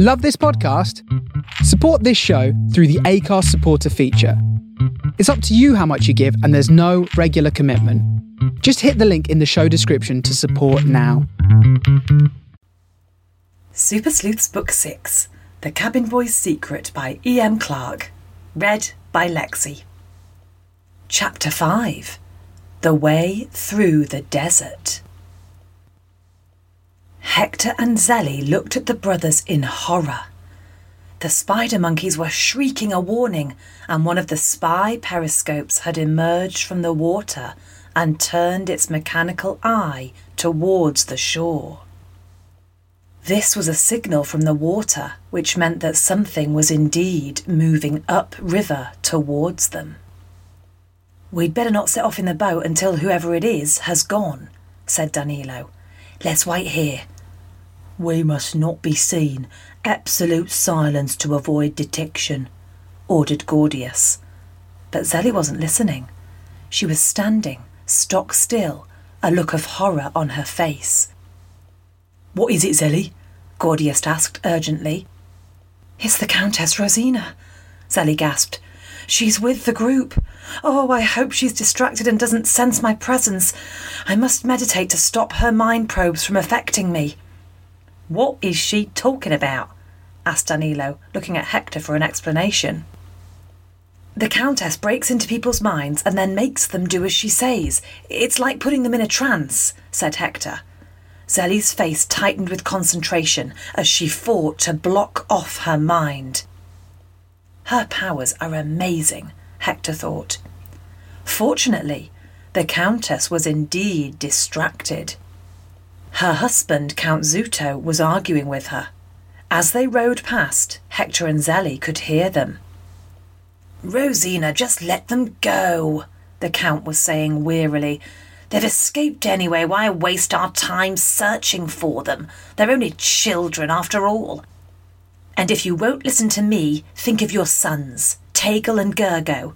Love this podcast? Support this show through the Acast supporter feature. It's up to you how much you give, and there's no regular commitment. Just hit the link in the show description to support now. Super Sleuths Book 6 The Cabin Boy's Secret by E.M. Clark. Read by Lexi. Chapter 5 The Way Through the Desert. Hector and Zelly looked at the brothers in horror. The spider monkeys were shrieking a warning, and one of the spy periscopes had emerged from the water and turned its mechanical eye towards the shore. This was a signal from the water, which meant that something was indeed moving up river towards them. We'd better not set off in the boat until whoever it is has gone, said Danilo. Let's wait here. We must not be seen. Absolute silence to avoid detection, ordered Gordius. But Zelly wasn't listening. She was standing, stock still, a look of horror on her face. What is it, Zelly? Gordius asked urgently. It's the Countess Rosina, Zelly gasped. She's with the group. Oh, I hope she's distracted and doesn't sense my presence. I must meditate to stop her mind probes from affecting me. What is she talking about? asked Danilo, looking at Hector for an explanation. The Countess breaks into people's minds and then makes them do as she says. It's like putting them in a trance, said Hector. Zelly's face tightened with concentration as she fought to block off her mind. Her powers are amazing, Hector thought. Fortunately, the Countess was indeed distracted. Her husband, Count Zuto, was arguing with her. As they rode past, Hector and Zelly could hear them. Rosina, just let them go, the Count was saying wearily. They've escaped anyway. Why waste our time searching for them? They're only children after all. And if you won't listen to me, think of your sons, Tegel and Gergo.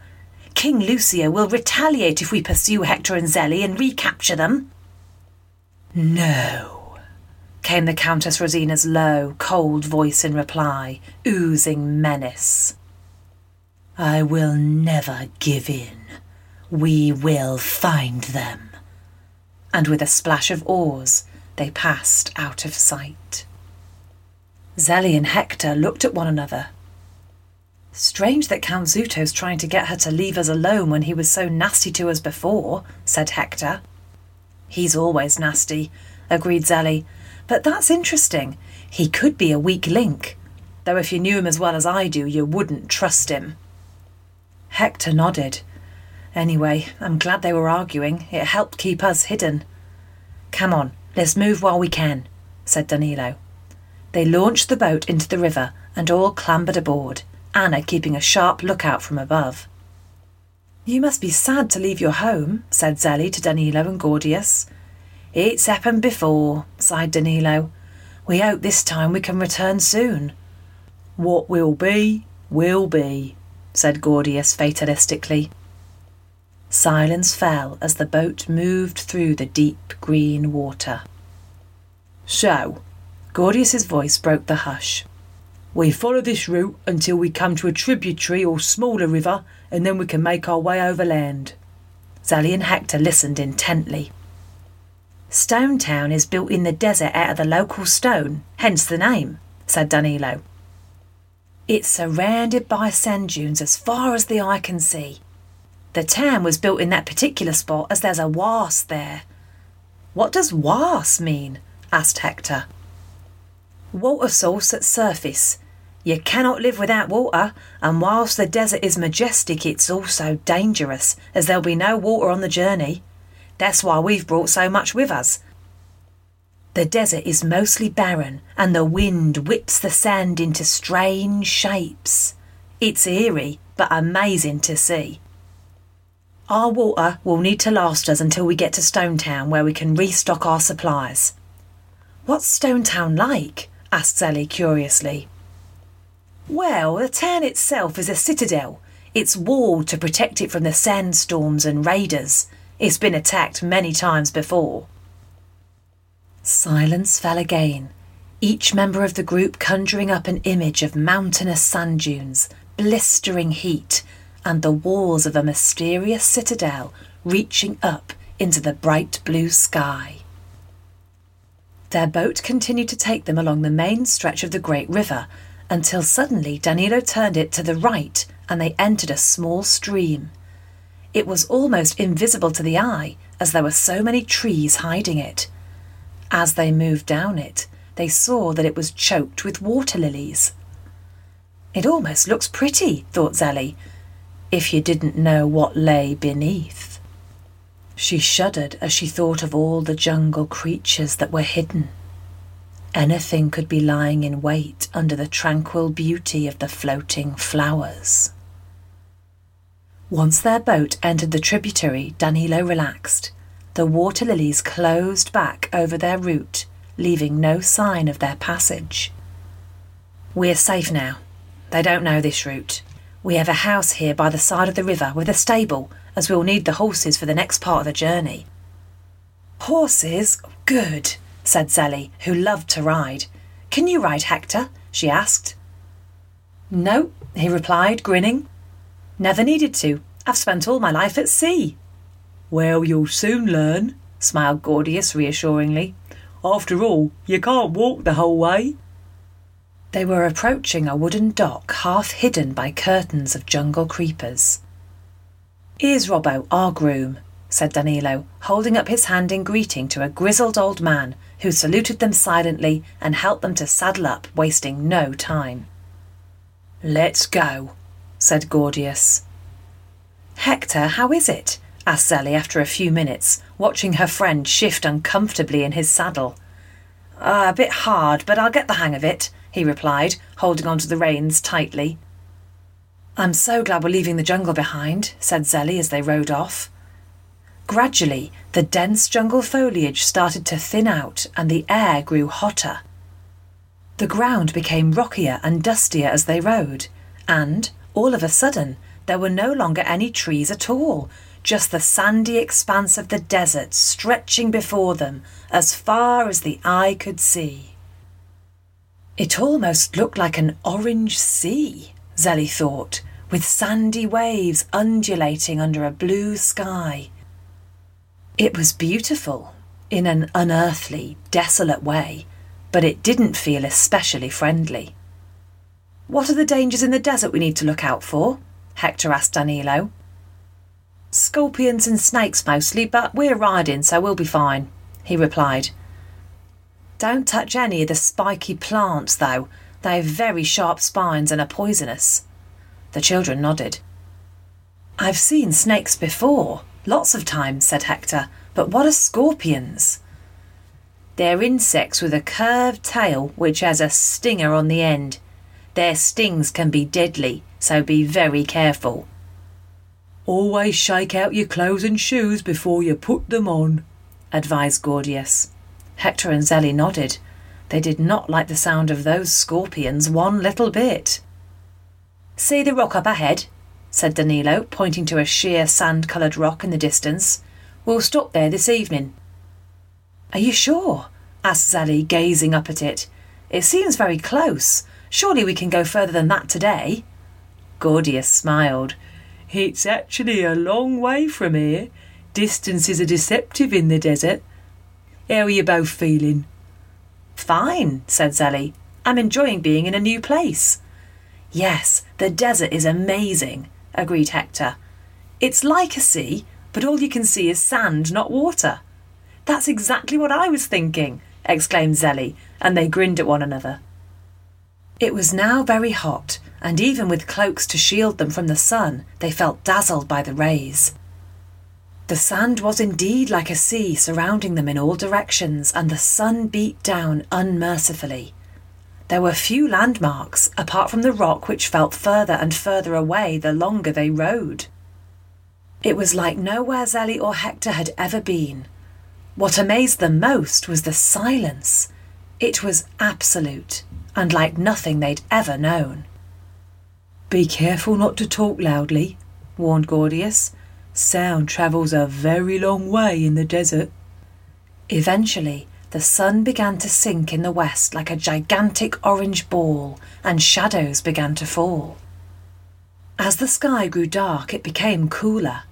King Lucio will retaliate if we pursue Hector and Zelly and recapture them. No, came the Countess Rosina's low, cold voice in reply, oozing menace. I will never give in. We will find them. And with a splash of oars, they passed out of sight. Zelly and Hector looked at one another. Strange that Count Zuto's trying to get her to leave us alone when he was so nasty to us before, said Hector. He's always nasty, agreed Zelly. But that's interesting. He could be a weak link. Though if you knew him as well as I do, you wouldn't trust him. Hector nodded. Anyway, I'm glad they were arguing. It helped keep us hidden. Come on, let's move while we can, said Danilo. They launched the boat into the river and all clambered aboard, Anna keeping a sharp lookout from above. You must be sad to leave your home, said Zelly to Danilo and Gordius. It's happened before, sighed Danilo. We hope this time we can return soon. What will be, will be, said Gordius fatalistically. Silence fell as the boat moved through the deep green water. So, Gordius's voice broke the hush. We follow this route until we come to a tributary or smaller river, and then we can make our way overland. Zelly and Hector listened intently. Stone Town is built in the desert out of the local stone, hence the name, said Danilo. It's surrounded by sand dunes as far as the eye can see. The town was built in that particular spot as there's a was there. What does was mean? asked Hector. Water source at surface. You cannot live without water, and whilst the desert is majestic, it's also dangerous, as there'll be no water on the journey. That's why we've brought so much with us. The desert is mostly barren, and the wind whips the sand into strange shapes. It's eerie, but amazing to see. Our water will need to last us until we get to Stone Town, where we can restock our supplies. What's Stone Town like? Asked Zelly curiously. Well, the town itself is a citadel. It's walled to protect it from the sandstorms and raiders. It's been attacked many times before. Silence fell again. each member of the group conjuring up an image of mountainous sand dunes, blistering heat, and the walls of a mysterious citadel reaching up into the bright blue sky. Their boat continued to take them along the main stretch of the great river until suddenly Danilo turned it to the right and they entered a small stream. It was almost invisible to the eye as there were so many trees hiding it. As they moved down it, they saw that it was choked with water lilies. It almost looks pretty, thought Zelly, if you didn't know what lay beneath. She shuddered as she thought of all the jungle creatures that were hidden. Anything could be lying in wait under the tranquil beauty of the floating flowers. Once their boat entered the tributary, Danilo relaxed. The water lilies closed back over their route, leaving no sign of their passage. We're safe now. They don't know this route. We have a house here by the side of the river with a stable, as we'll need the horses for the next part of the journey. Horses? Good, said Zelly, who loved to ride. Can you ride, Hector? she asked. No, he replied, grinning. Never needed to. I've spent all my life at sea. Well, you'll soon learn, smiled Gordius reassuringly. After all, you can't walk the whole way. They were approaching a wooden dock half hidden by curtains of jungle creepers. Here's Robbo, our groom, said Danilo, holding up his hand in greeting to a grizzled old man who saluted them silently and helped them to saddle up, wasting no time. Let's go, said Gordius. Hector, how is it? asked Zelly after a few minutes, watching her friend shift uncomfortably in his saddle. Uh, a bit hard, but I'll get the hang of it, he replied, holding on to the reins tightly. I'm so glad we're leaving the jungle behind, said Zelly as they rode off. Gradually, the dense jungle foliage started to thin out and the air grew hotter. The ground became rockier and dustier as they rode, and, all of a sudden, there were no longer any trees at all, just the sandy expanse of the desert stretching before them as far as the eye could see. It almost looked like an orange sea, Zelly thought, with sandy waves undulating under a blue sky. It was beautiful, in an unearthly, desolate way, but it didn't feel especially friendly. What are the dangers in the desert we need to look out for? Hector asked Danilo. Scorpions and snakes mostly, but we're riding, so we'll be fine, he replied. Don't touch any of the spiky plants, though. They have very sharp spines and are poisonous. The children nodded. I've seen snakes before, lots of times, said Hector, but what are scorpions? They're insects with a curved tail which has a stinger on the end. Their stings can be deadly, so be very careful. Always shake out your clothes and shoes before you put them on, advised Gordius. Hector and Zelly nodded. They did not like the sound of those scorpions one little bit. See the rock up ahead, said Danilo, pointing to a sheer sand coloured rock in the distance. We'll stop there this evening. Are you sure? asked Zelly, gazing up at it. It seems very close. Surely we can go further than that today. Gordius smiled. It's actually a long way from here. Distances are deceptive in the desert. How are you both feeling? Fine, said Zelly. I'm enjoying being in a new place. Yes, the desert is amazing, agreed Hector. It's like a sea, but all you can see is sand, not water. That's exactly what I was thinking, exclaimed Zelly, and they grinned at one another. It was now very hot, and even with cloaks to shield them from the sun, they felt dazzled by the rays. The sand was indeed like a sea surrounding them in all directions, and the sun beat down unmercifully. There were few landmarks, apart from the rock which felt further and further away the longer they rode. It was like nowhere Zelly or Hector had ever been. What amazed them most was the silence. It was absolute, and like nothing they'd ever known. Be careful not to talk loudly, warned Gordius. Sound travels a very long way in the desert. Eventually, the sun began to sink in the west like a gigantic orange ball, and shadows began to fall. As the sky grew dark, it became cooler.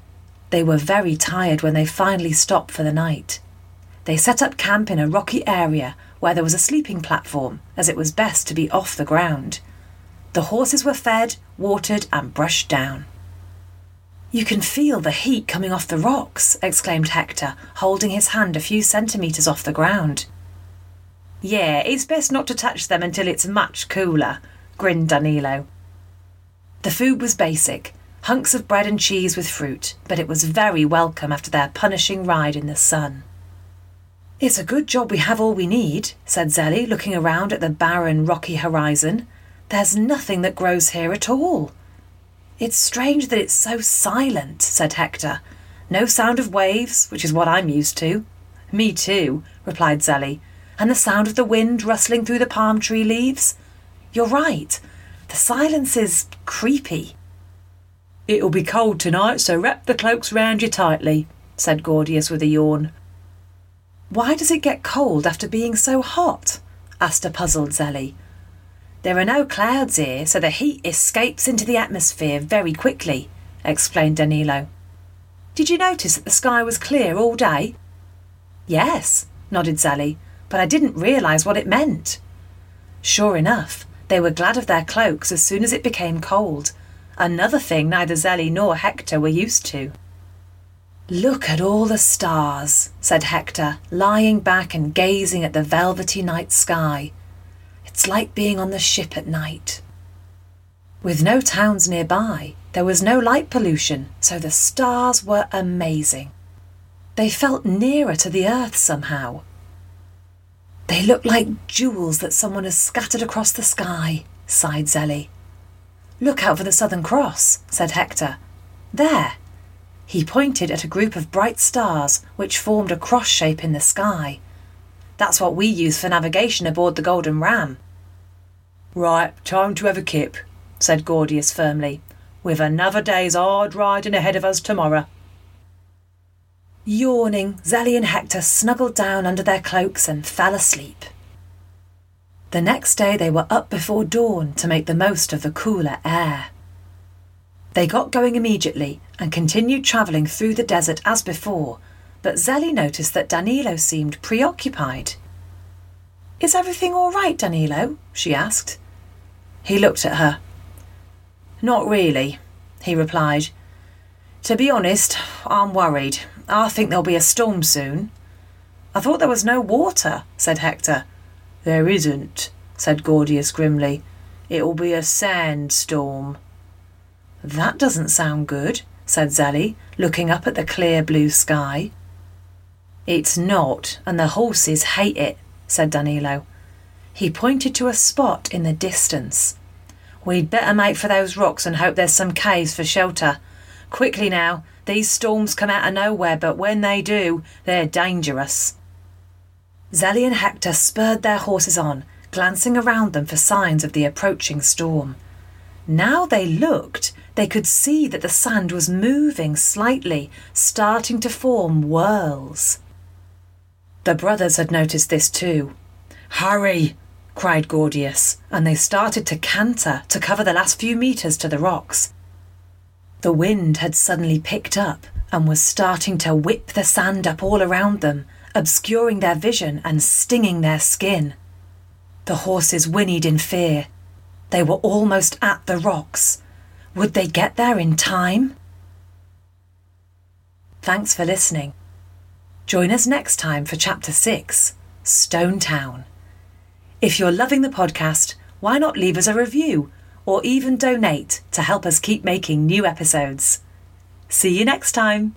They were very tired when they finally stopped for the night. They set up camp in a rocky area where there was a sleeping platform, as it was best to be off the ground. The horses were fed, watered, and brushed down. You can feel the heat coming off the rocks, exclaimed Hector, holding his hand a few centimetres off the ground. Yeah, it's best not to touch them until it's much cooler, grinned Danilo. The food was basic hunks of bread and cheese with fruit, but it was very welcome after their punishing ride in the sun. It's a good job we have all we need, said Zelly, looking around at the barren, rocky horizon. There's nothing that grows here at all. It's strange that it's so silent, said Hector. No sound of waves, which is what I'm used to. Me too, replied Zelly. And the sound of the wind rustling through the palm tree leaves? You're right. The silence is creepy. It'll be cold tonight, so wrap the cloaks round you tightly, said Gordius with a yawn. Why does it get cold after being so hot? asked a puzzled Zelly. There are no clouds here, so the heat escapes into the atmosphere very quickly, explained Danilo. Did you notice that the sky was clear all day? Yes, nodded Zelly, but I didn't realise what it meant. Sure enough, they were glad of their cloaks as soon as it became cold, another thing neither Zelly nor Hector were used to. Look at all the stars, said Hector, lying back and gazing at the velvety night sky. It's like being on the ship at night. With no towns nearby, there was no light pollution, so the stars were amazing. They felt nearer to the earth somehow. They look like jewels that someone has scattered across the sky, sighed Zelly. Look out for the Southern Cross, said Hector. There. He pointed at a group of bright stars which formed a cross shape in the sky. That's what we use for navigation aboard the Golden Ram. Right, time to have a kip, said Gordius firmly. We've another day's hard riding ahead of us tomorrow. Yawning, Zelly and Hector snuggled down under their cloaks and fell asleep. The next day they were up before dawn to make the most of the cooler air. They got going immediately and continued travelling through the desert as before, but Zelly noticed that Danilo seemed preoccupied. Is everything all right, Danilo? she asked. He looked at her. Not really, he replied. To be honest, I'm worried. I think there'll be a storm soon. I thought there was no water, said Hector. There isn't, said Gordius grimly. It'll be a sandstorm. That doesn't sound good, said Zelly, looking up at the clear blue sky. It's not, and the horses hate it, said Danilo. He pointed to a spot in the distance. We'd better make for those rocks and hope there's some caves for shelter. Quickly now, these storms come out of nowhere, but when they do, they're dangerous. Zelly and Hector spurred their horses on, glancing around them for signs of the approaching storm. Now they looked, they could see that the sand was moving slightly, starting to form whirls. The brothers had noticed this too. Hurry! cried Gordius, and they started to canter to cover the last few metres to the rocks. The wind had suddenly picked up and was starting to whip the sand up all around them, obscuring their vision and stinging their skin. The horses whinnied in fear. They were almost at the rocks. Would they get there in time? Thanks for listening. Join us next time for Chapter 6 Stone Town. If you're loving the podcast, why not leave us a review or even donate to help us keep making new episodes? See you next time.